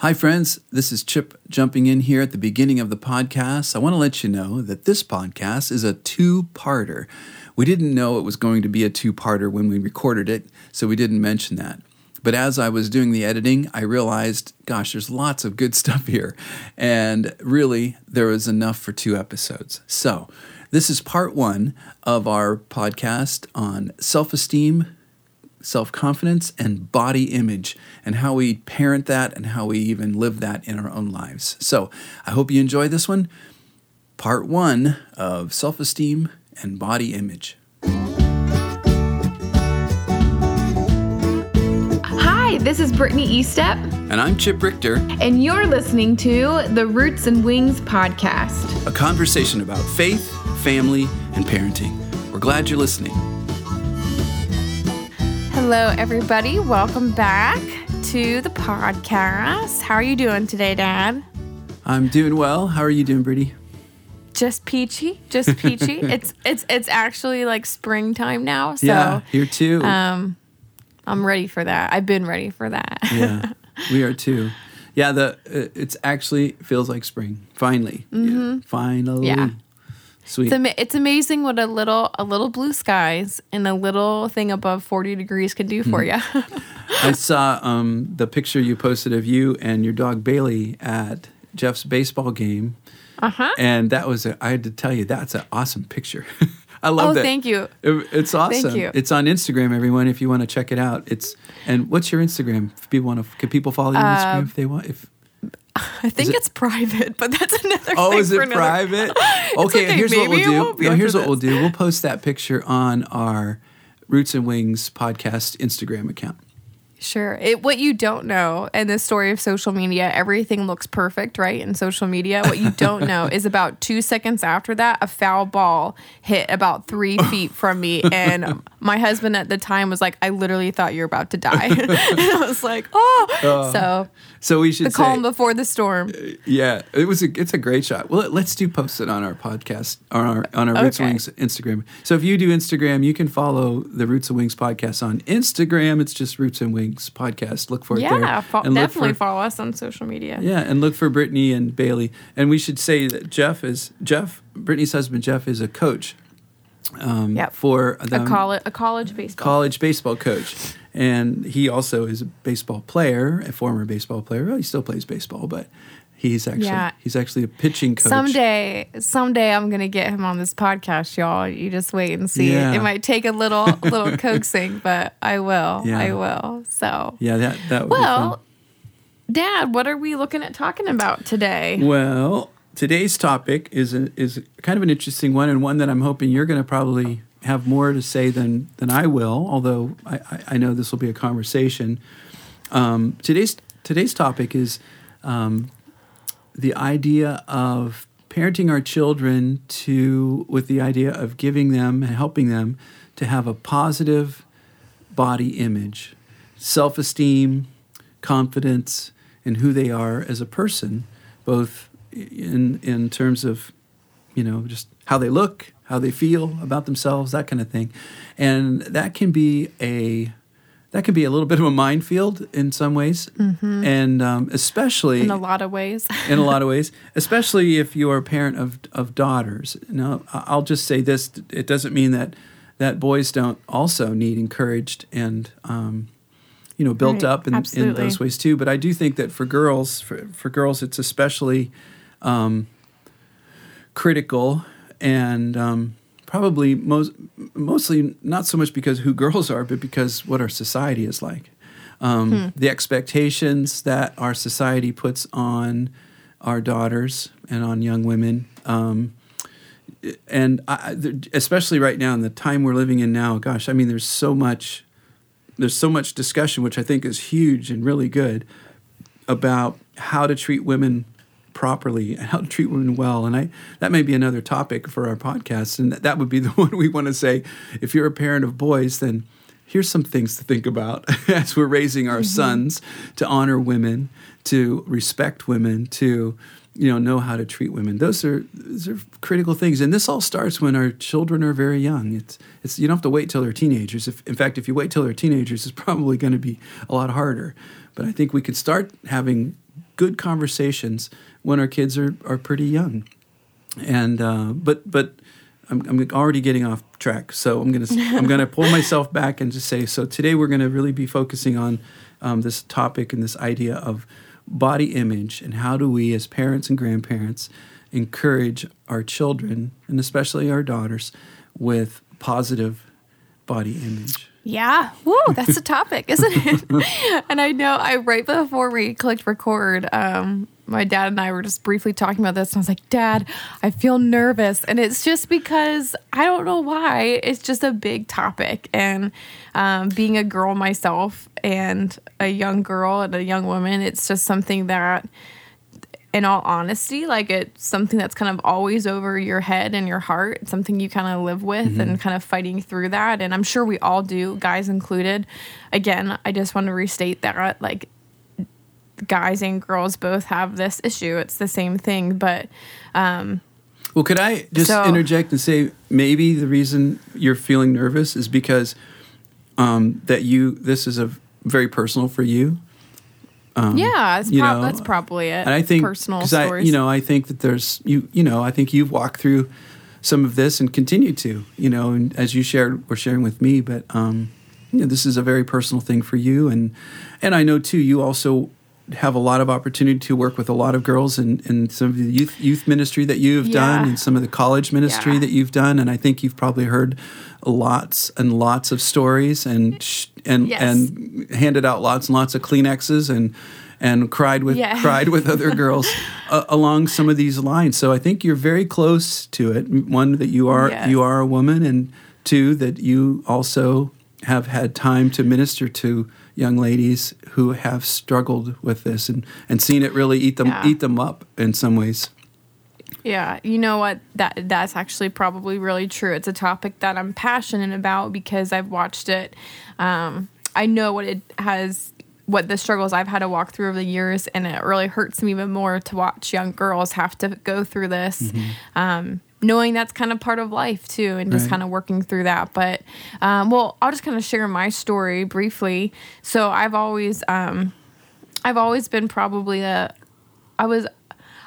Hi, friends. This is Chip jumping in here at the beginning of the podcast. I want to let you know that this podcast is a two parter. We didn't know it was going to be a two parter when we recorded it, so we didn't mention that. But as I was doing the editing, I realized, gosh, there's lots of good stuff here. And really, there was enough for two episodes. So, this is part one of our podcast on self esteem, self confidence, and body image, and how we parent that and how we even live that in our own lives. So, I hope you enjoy this one. Part one of self esteem and body image. Hi, this is Brittany Estep, And I'm Chip Richter, and you're listening to the Roots and Wings podcast. a conversation about faith, family, and parenting. We're glad you're listening. Hello, everybody. Welcome back to the podcast. How are you doing today, Dad? I'm doing well. How are you doing, Brittany? Just peachy, just peachy. it's it's it's actually like springtime now, so yeah, here too. um, I'm ready for that. I've been ready for that. yeah, we are too. Yeah, the uh, it's actually feels like spring. Finally, yeah, finally. Mm-hmm. Yeah. Sweet. It's, ama- it's amazing what a little a little blue skies and a little thing above 40 degrees can do for you. I saw um, the picture you posted of you and your dog Bailey at Jeff's baseball game, uh huh. and that was a, I had to tell you that's an awesome picture. I love Oh, that. thank you. It- It's awesome. you. It's on Instagram, everyone. If you want to check it out, it's and what's your Instagram? If people want to, can people follow you on Uh, Instagram if they want? If I think it- it's private, but that's another. oh, thing is it another- private? Okay, okay, here's what we'll do. No, here's what we'll do. We'll post that picture on our Roots and Wings podcast Instagram account. Sure. It, what you don't know, and the story of social media, everything looks perfect, right? In social media, what you don't know is about two seconds after that, a foul ball hit about three feet from me, and my husband at the time was like, "I literally thought you were about to die," and I was like, "Oh." Uh, so So we should the say, calm before the storm. Uh, yeah, it was a it's a great shot. Well, let's do post it on our podcast on our on our Roots and Wings Instagram. So if you do Instagram, you can follow the Roots and Wings podcast on Instagram. It's just Roots and Wings podcast. Look for it there. Yeah, fo- And definitely for- follow us on social media. Yeah, and look for Brittany and Bailey. And we should say that Jeff is Jeff, Brittany's husband Jeff is a coach um, Yep. for A them, college, a college baseball. college baseball coach. And he also is a baseball player, a former baseball player. Well, he still plays baseball, but he's actually Yeah. he's actually a pitching coach. Someday, someday I'm gonna get him on this podcast, y'all. You just wait and see. Yeah. It might take a little, little coaxing, but I will. Yeah. I will. So, Yeah, that that well. Dad, what are we looking at talking about today? Well, today's topic is a, is kind of an interesting one, and one that I'm hoping you're going to probably have more to say than than I will. Although I, I, I know this will be a conversation. Um, today's today's topic is um, the idea of parenting our children to with the idea of giving them and helping them to have a positive body image, self esteem, confidence in who they are as a person, both in in terms of you know just how they look, how they feel about themselves, that kind of thing, and that can be a that can be a little bit of a minefield in some ways, and um, especially In a lot of ways. in a lot of ways, especially if you are a parent of of daughters. Now, I'll just say this: it doesn't mean that that boys don't also need encouraged and um, you know built Right, up in, in those ways too. But I do think that for girls, for for girls, it's especially um, critical and um, probably most mostly not so much because who girls are, but because what our society is like. Um, Hmm. The expectations that our society puts on our daughters and on young women. Um, and I, especially right now in the time we're living in now, gosh, I mean, there's so much, there's so much discussion, which I think is huge and really good, about how to treat women properly and how to treat women well. And I that may be another topic for our podcast, and that, would be the one we want to say. If you're a parent of boys, then here's some things to think about as we're raising our mm-hmm. sons to honor women, to respect women, to you know know how to treat women. Those are those are critical things, and this all starts when our children are very young. It's it's you don't have to wait till they're teenagers. If in fact, if you wait till they're teenagers, it's probably going to be a lot harder. But I think we could start having good conversations when our kids are, are pretty young. And uh, but but I'm, I'm already getting off track, so I'm gonna I'm gonna pull myself back and just say so. Today we're gonna really be focusing on um, this topic and this idea of body image and how do we as parents and grandparents encourage our children and especially our daughters with positive body image. Yeah. Woo, that's a topic, isn't it? and I know I right before we clicked record, um, my dad and I were just briefly talking about this, and I was like, Dad, I feel nervous. And it's just because I don't know why. It's just a big topic. And um, being a girl myself and a young girl and a young woman, it's just something that in all honesty, like it's something that's kind of always over your head and your heart. It's something you kind of live with mm-hmm. and kind of fighting through that. And I'm sure we all do, guys included. Again, I just want to restate that like guys and girls both have this issue. It's the same thing, but um, well, could I just so, interject and say maybe the reason you're feeling nervous is because um, that you this is a very personal for you um, yeah, you prob- know, that's probably it. And I think personal stories. I, you know, I think that there's you. You know, I think you've walked through some of this and continue to. You know, and as you shared, were sharing with me, but um, you know, this is a very personal thing for you, and and I know too. You also have a lot of opportunity to work with a lot of girls in, in some of the youth youth ministry that you've yeah. done and some of the college ministry yeah. that you've done and I think you've probably heard lots and lots of stories and and yes. and handed out lots and lots of Kleenexes and and cried with yeah. cried with other girls uh, along some of these lines so I think you're very close to it one that you are yes. you are a woman and two that you also have had time to minister to young ladies who have struggled with this and, and seen it really eat them yeah. eat them up in some ways. Yeah, you know what? That that's actually probably really true. It's a topic that I'm passionate about because I've watched it. Um, I know what it has, what the struggles I've had to walk through over the years, and it really hurts me even more to watch young girls have to go through this. Mm-hmm. Um, knowing that's kind of part of life too and just right. kind of working through that but um, well i'll just kind of share my story briefly so i've always um, i've always been probably a i was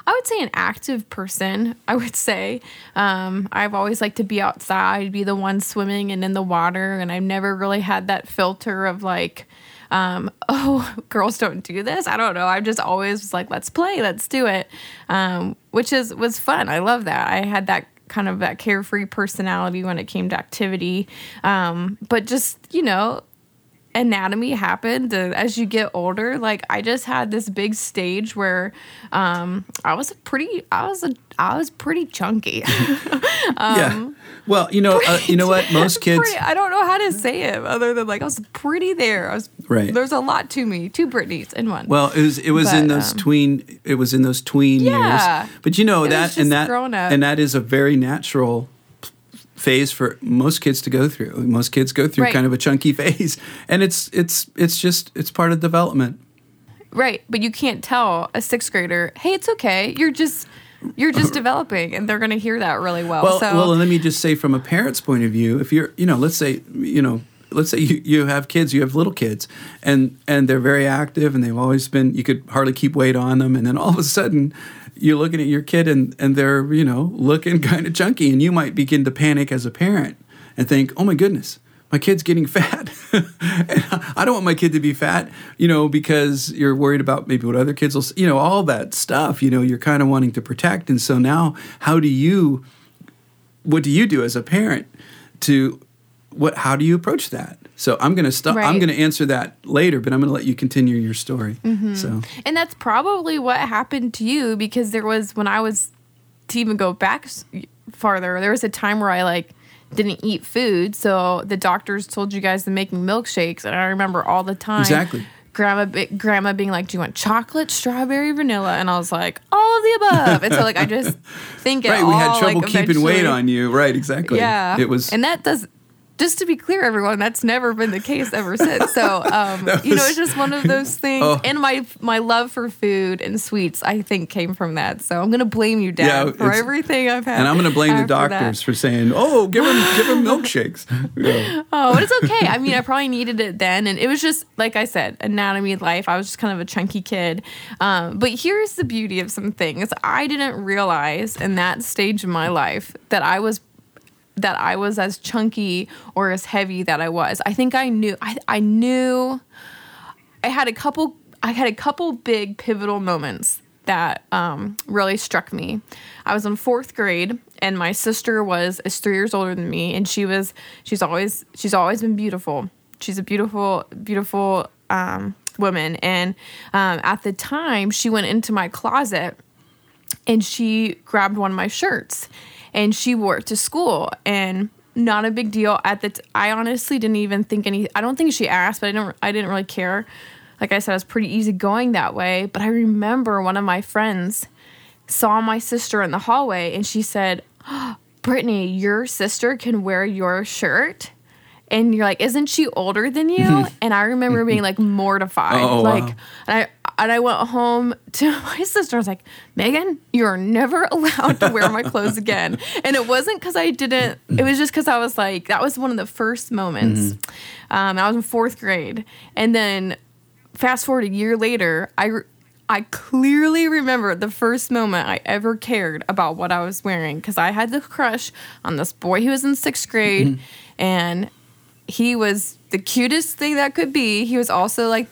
I would say an active person. I would say um, I've always liked to be outside, be the one swimming and in the water, and I've never really had that filter of like, um, oh, girls don't do this. I don't know. I'm just always was like, let's play, let's do it, um, which is was fun. I love that. I had that kind of that carefree personality when it came to activity, um, but just you know, anatomy happened uh, as you get older like i just had this big stage where um i was a pretty i was a i was pretty chunky um, yeah well, you know, uh, you know what? Most kids. Pretty, I don't know how to say it other than like I was pretty there. I was right. There's a lot to me, two Brittanys in one. Well, it was it was but, in those um, tween. It was in those tween yeah, years. But you know that and that and that is a very natural phase for most kids to go through. Most kids go through right. kind of a chunky phase, and it's it's it's just it's part of development. Right, but you can't tell a sixth grader, "Hey, it's okay. You're just you're just developing and they're going to hear that really well. Well, so. well, let me just say from a parent's point of view, if you're, you know, let's say, you know, let's say you, you have kids, you have little kids and, and they're very active and they've always been, you could hardly keep weight on them. And then all of a sudden you're looking at your kid and, and they're, you know, looking kind of chunky and you might begin to panic as a parent and think, oh my goodness, my kid's getting fat. I don't want my kid to be fat, you know, because you're worried about maybe what other kids will, you know, all that stuff, you know, you're kind of wanting to protect. And so now, how do you, what do you do as a parent to, what, how do you approach that? So I'm going to stop. Right. I'm going to answer that later, but I'm going to let you continue your story. Mm-hmm. So, and that's probably what happened to you because there was when I was to even go back farther. There was a time where I like didn't eat food. So the doctors told you guys to making milkshakes, and I remember all the time. Exactly. Grandma, grandma being like, "Do you want chocolate, strawberry, vanilla?" And I was like, "All of the above." and so, like, I just think right. we had trouble like, keeping weight on you. Right. Exactly. Yeah. It was, and that does just to be clear, everyone, that's never been the case ever since. So, um, That you know, it's just one of those things. Oh. And my my love for food and sweets, I think, came from that. So I'm gonna blame you, Dad, Yeah, for everything I've had. And I'm going to blame the after that. doctors for saying, "Oh, give them give them milkshakes." Yeah. Oh, but it's okay. I mean, I probably needed it then, and it was just like I said, anatomy of life. I was just kind of a chunky kid. Um, but here's the beauty of some things. I didn't realize in that stage of my life that I was that I was as chunky or as heavy that I was. I think I knew. I, I knew. I had a couple. I had a couple big pivotal moments that um, really struck me. I was in fourth grade, and my sister was is three years older than me, and she was she's always she's always been beautiful. She's a beautiful beautiful um, woman, and um, at the time she went into my closet and she grabbed one of my shirts and she wore it to school and not a big deal. At the t- I honestly didn't even think any I don't think she asked but I didn't I didn't really care. Like I said I was pretty easy going that way but I remember one of my friends saw my sister in the hallway and she said Brittany your sister can wear your shirt and you're like isn't she older than you? And I remember being like mortified. Oh, like wow. and I and I went home to my sister. I was like, Megan, you are never allowed to wear my clothes again. And it wasn't because I didn't. It was just because I was like, that was one of the first moments. Um, I was in fourth grade, and then fast forward a year later, I. I clearly remember the first moment I ever cared about what I was wearing because I had the crush on this boy who was in sixth grade, and he was the cutest thing that could be. He was also like,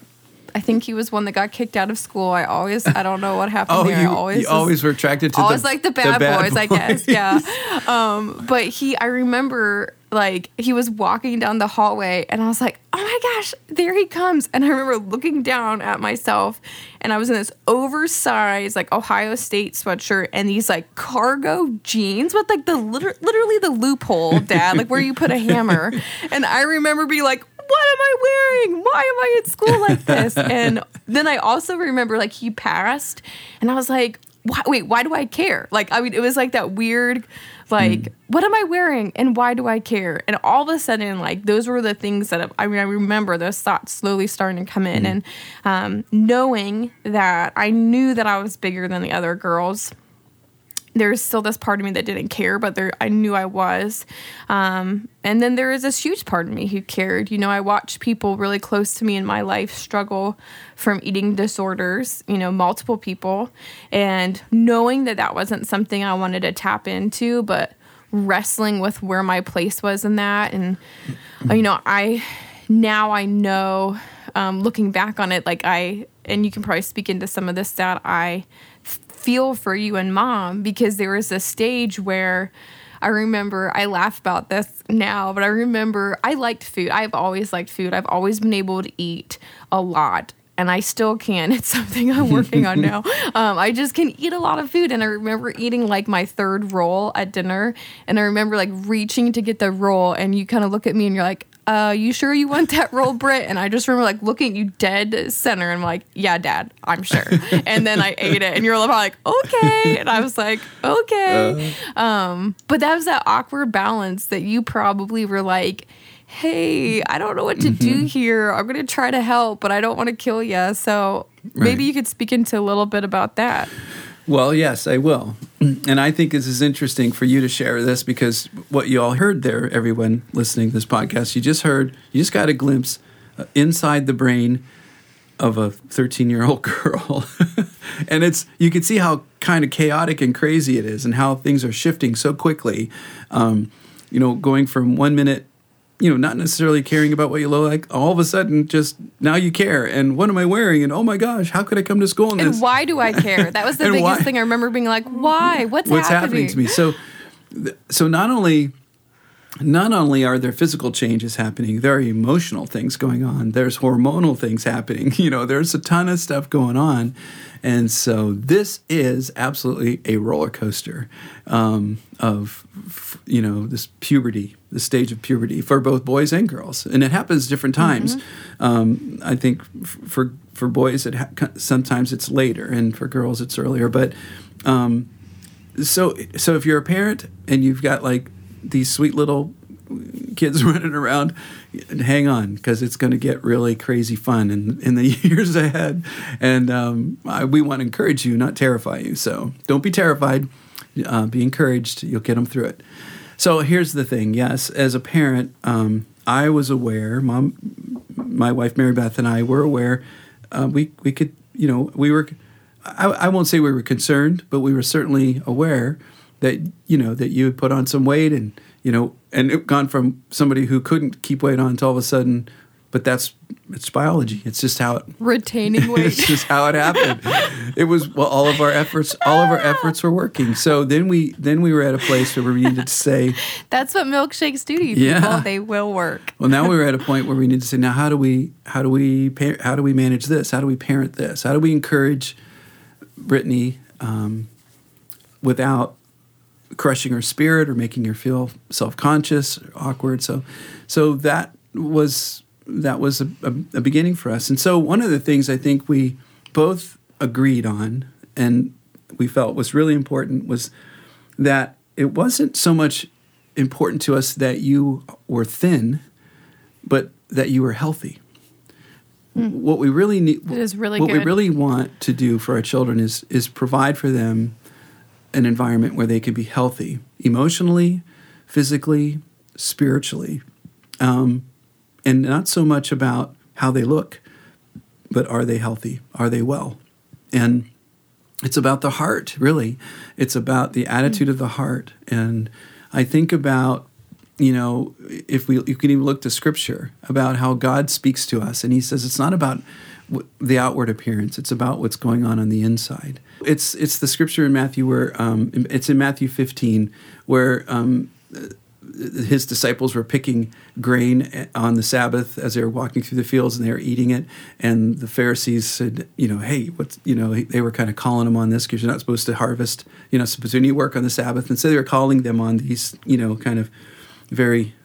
I think he was one that got kicked out of school. I always, I don't know what happened Oh, there. I you always, you always were attracted to always the, like the bad, boys, I guess. Yeah. Um, but he, I remember like he was walking down the hallway and I was like, oh my gosh, there he comes. And I remember looking down at myself and I was in this oversized like Ohio State sweatshirt and these like cargo jeans with like the liter- literally the loophole, dad, like where you put a hammer. And I remember being like, what am I wearing? Why am I at school like this? And then I also remember like he passed and I was like, why, wait, why do I care? Like, I mean, it was like that weird, like, what am I wearing and why do I care? And all of a sudden, like, those were the things that I mean, I remember those thoughts slowly starting to come in and um, knowing that I knew that I was bigger than the other girls there's still this part of me that didn't care, but there I knew I was. Um, and then there is this huge part of me who cared. You know, I watched people really close to me in my life struggle from eating disorders. You know, multiple people, and knowing that that wasn't something I wanted to tap into, but wrestling with where my place was in that, and uh, you know, I now I know. Um, looking back on it, like I, and you can probably speak into some of this that I feel for you and mom because there was a stage where I remember I laugh about this now, but I remember I liked food. I've always liked food. I've always been able to eat a lot. And I still can. It's something I'm working on now. Um, I just can eat a lot of food. And I remember eating like my third roll at dinner. And I remember like reaching to get the roll. And you kind of look at me and you're like, uh, you sure you want that roll, Britt? And I just remember like looking at you dead center and I'm like, yeah, dad, I'm sure. and then I ate it and you're like, okay. And I was like, okay. Um, but that was that awkward balance that you probably were like, hey, I don't know what to do here. I'm going to try to help, but I don't want to kill you. So maybe Right. you could speak into a little bit about that. Well, yes, I will. And I think this is interesting for you to share this because what you all heard there, everyone listening to this podcast, you just heard, you just got a glimpse uh, inside the brain of a 13 year old girl. and it's, you can see how kind of chaotic and crazy it is and how things are shifting so quickly. Um, you know, going from one minute you know, not necessarily caring about what you look like, all of a sudden, just now you care. And what am I wearing? And oh my gosh, how could I come to school in And this? why do I care? That was the biggest why- thing I remember being like, why? What's, what's happening? to me so so not only not only are there physical changes happening there are emotional things going on there's hormonal things happening you know there's a ton of stuff going on. And so this is absolutely a roller coaster um, of you know this puberty the stage of puberty for both boys and girls. And it happens different times. Um, i think for for boys it ha- sometimes it's later and for girls it's earlier. But um, so so if you're a parent and you've got like these sweet little kids running around, hang on because it's going to get really crazy fun in, in the years ahead. And um, I, we want to encourage you, not terrify you. So don't be terrified. Uh, be encouraged. You'll get them through it. So here's the thing. Yes, as a parent, um, I was aware. Mom, my wife Mary Beth, and I were aware. Uh, we we could, you know, we were. I, I won't say we were concerned, but we were certainly aware that you know that you had put on some weight and you know and it gone from somebody who couldn't keep weight on to all of a sudden but that's it's biology. It's just how it retaining weight. It's just how it happened. It was well all of our efforts all of our efforts were working. So then we then we were at a place where we needed to say that's what milkshakes do to you people. They will work. Well now we were at a point where we need to say now how do we how do we how do we manage this? How do we parent this? How do we encourage brittany um, without crushing her spirit or making her feel self-conscious or awkward. So so that was that was a, a, a beginning for us. And so one of the things i think we both agreed on and we felt was really important was that it wasn't so much important to us that you were thin but that you were healthy. What we really need really what we really want to do for our children is is provide for them an environment where they can be healthy emotionally physically spiritually. Um, and not so much about how they look but are they healthy? Are they well? And it's about the heart really. It's about the attitude of the heart. And i think about you know if we you can even look to scripture about how god speaks to us. And he says it's not about the outward appearance it's about what's going on on the inside it's it's the scripture in matthew where um, it's in matthew 15 where um, his disciples were picking grain on the Sabbath as they were walking through the fields and they were eating it. And the Pharisees said, you know, hey, what's, you know, they were kind of calling them on this because you're not supposed to harvest, you know, supposed to any work on the Sabbath. And so they were calling them on these, you know, kind of very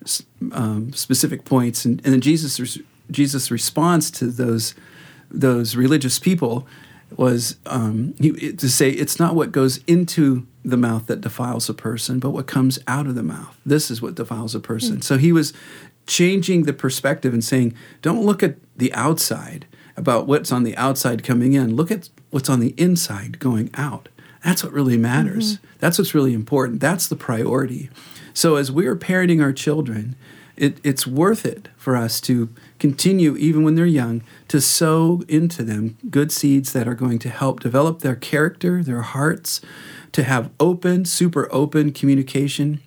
um, specific points. And, and then Jesus, Jesus' response to those, those religious people was um, he, to say it's not what goes into the mouth that defiles a person, but what comes out of the mouth. This is what defiles a person. So he was changing the perspective and saying, don't look at the outside about what's on the outside coming in. Look at what's on the inside going out. That's what really matters. That's what's really important. That's the priority. So as we're parenting our children, it, it's worth it for us to continue, even when they're young, to sow into them good seeds that are going to help develop their character, their hearts, to have open, super open communication,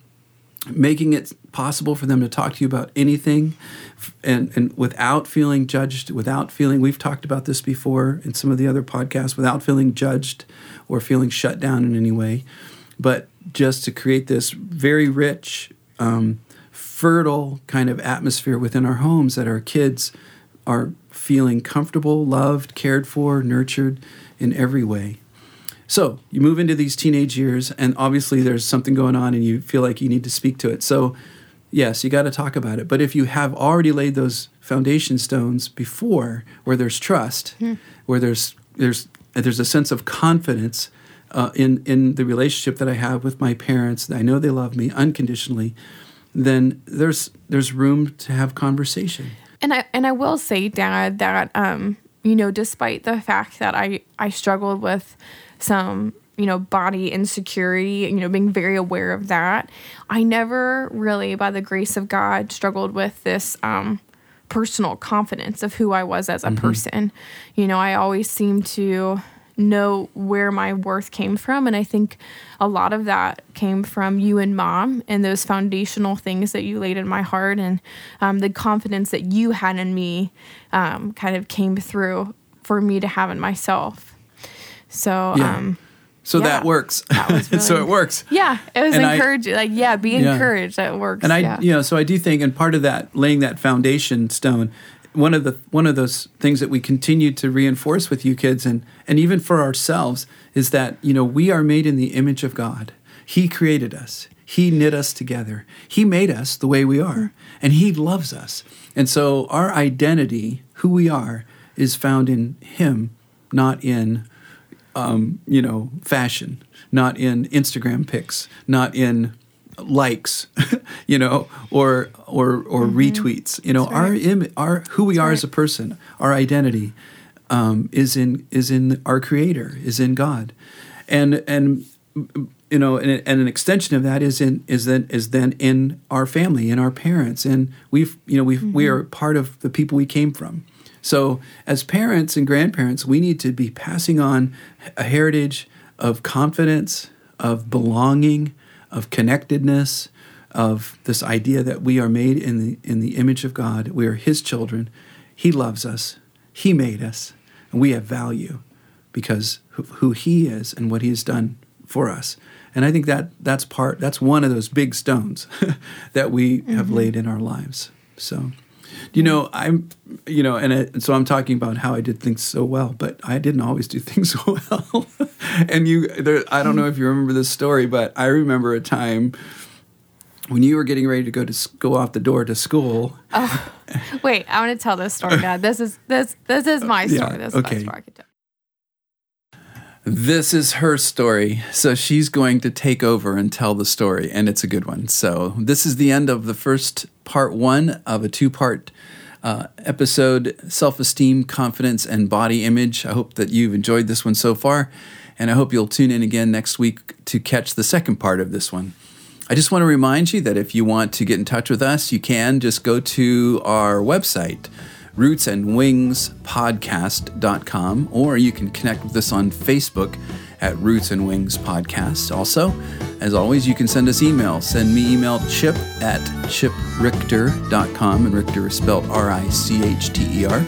making it possible for them to talk to you about anything and, and without feeling judged, without feeling, we've talked about this before in some of the other podcasts, without feeling judged or feeling shut down in any way, but just to create this very rich, um, fertile kind of atmosphere within our homes that our kids are feeling comfortable, loved, cared for, nurtured in every way. So you move into these teenage years, and obviously there's something going on, and you feel like you need to speak to it. So, yes, you got to talk about it. But if you have already laid those foundation stones before, where there's trust, where there's there's there's a sense of confidence uh, in in the relationship that I have with my parents, I know they love me unconditionally. Then there's there's room to have conversation. And I and I will say, Dad, that um, you know, despite the fact that I I struggled with some you know body insecurity, you know, being very aware of that, I never really, by the grace of God, struggled with this um, personal confidence of who I was as a person. You know, I always seemed to know where my worth came from and i think a lot of that came from you and mom and those foundational things that you laid in my heart and um, the confidence that you had in me um, kind of came through for me to have in myself so Yeah. um, So Yeah. that works. That was so it works. yeah it was And I- encouraging like yeah be Yeah. encouraged that works And I, yeah. you know, so I do think, and part of that, laying that foundation stone, one of the one of those things that we continue to reinforce with you kids, and and even for ourselves, is that you know we are made in the image of God. He created us. He knit us together. He made us the way we are, and He loves us. And so our identity, who we are, is found in Him, not in um, you know, fashion, not in Instagram pics, not in likes, you know, or or or Mm-hmm. retweets. You know, our Im- our who we are as a person, our identity um, is in is in our Creator, is in God, and and you know, and, and an extension of that is in is then is then in our family, in our parents, and we've you know we we are part of the people we came from. So as parents and grandparents, we need to be passing on a heritage of confidence, of belonging, of connectedness, of this idea that we are made in the in the image of God. We are His children. He loves us. He made us, and we have value because who, who He is and what He has done for us. And I think that that's part. That's one of those big stones that we have mm-hmm. laid in our lives. So. You know, I'm, you know, and, it, and so I'm talking about how I did things so well, but I didn't always do things so well. and you, there, I don't know if you remember this story, but I remember a time when you were getting ready to go to go off the door to school. Oh, Wait, I want to tell this story, Dad. This is this this is my uh, story. Yeah, this is okay. my story. This is her story. So she's going to take over and tell the story, and it's a good one. So this is the end of the first part one of a two part uh, episode Self Esteem, Confidence, and Body Image. I hope that you've enjoyed this one so far, and I hope you'll tune in again next week to catch the second part of this one. I just want to remind you that if you want to get in touch with us, you can just go to our website, rootsandwingspodcast.com, or you can connect with us on Facebook at Roots and Wings Podcast. Also, as always, you can send us email. Send me email chip at chiprichter.com, and Richter is spelled R I C H T E R,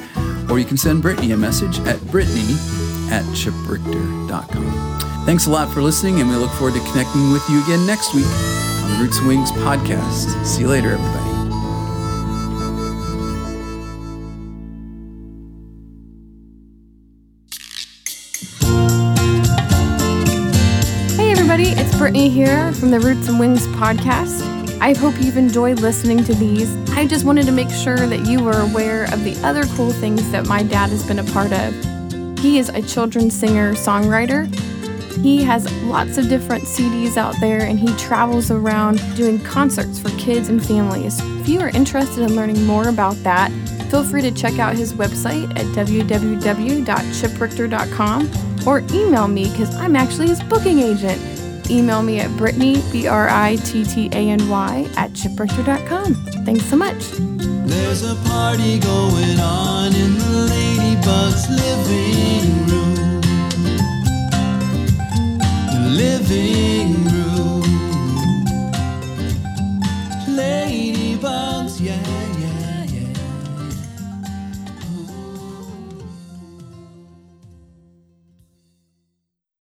or you can send Brittany a message at brittany at chiprichter.com. Thanks a lot for listening, and we look forward to connecting with you again next week on the Roots and Wings podcast. See you later, everybody. Brittany here from the Roots and Wings podcast. I hope you've enjoyed listening to these. I just wanted to make sure that you were aware of the other cool things that my dad has been a part of. He is a children's singer songwriter. He has lots of different CDs out there and he travels around doing concerts for kids and families. If you are interested in learning more about that, feel free to check out his website at www.chiprichter.com or email me because I'm actually his booking agent. Email me at Brittany, B R I T T A N Y, at chiprichter.com. Thanks so much. There's a party going on in the Ladybug's living room. Living room.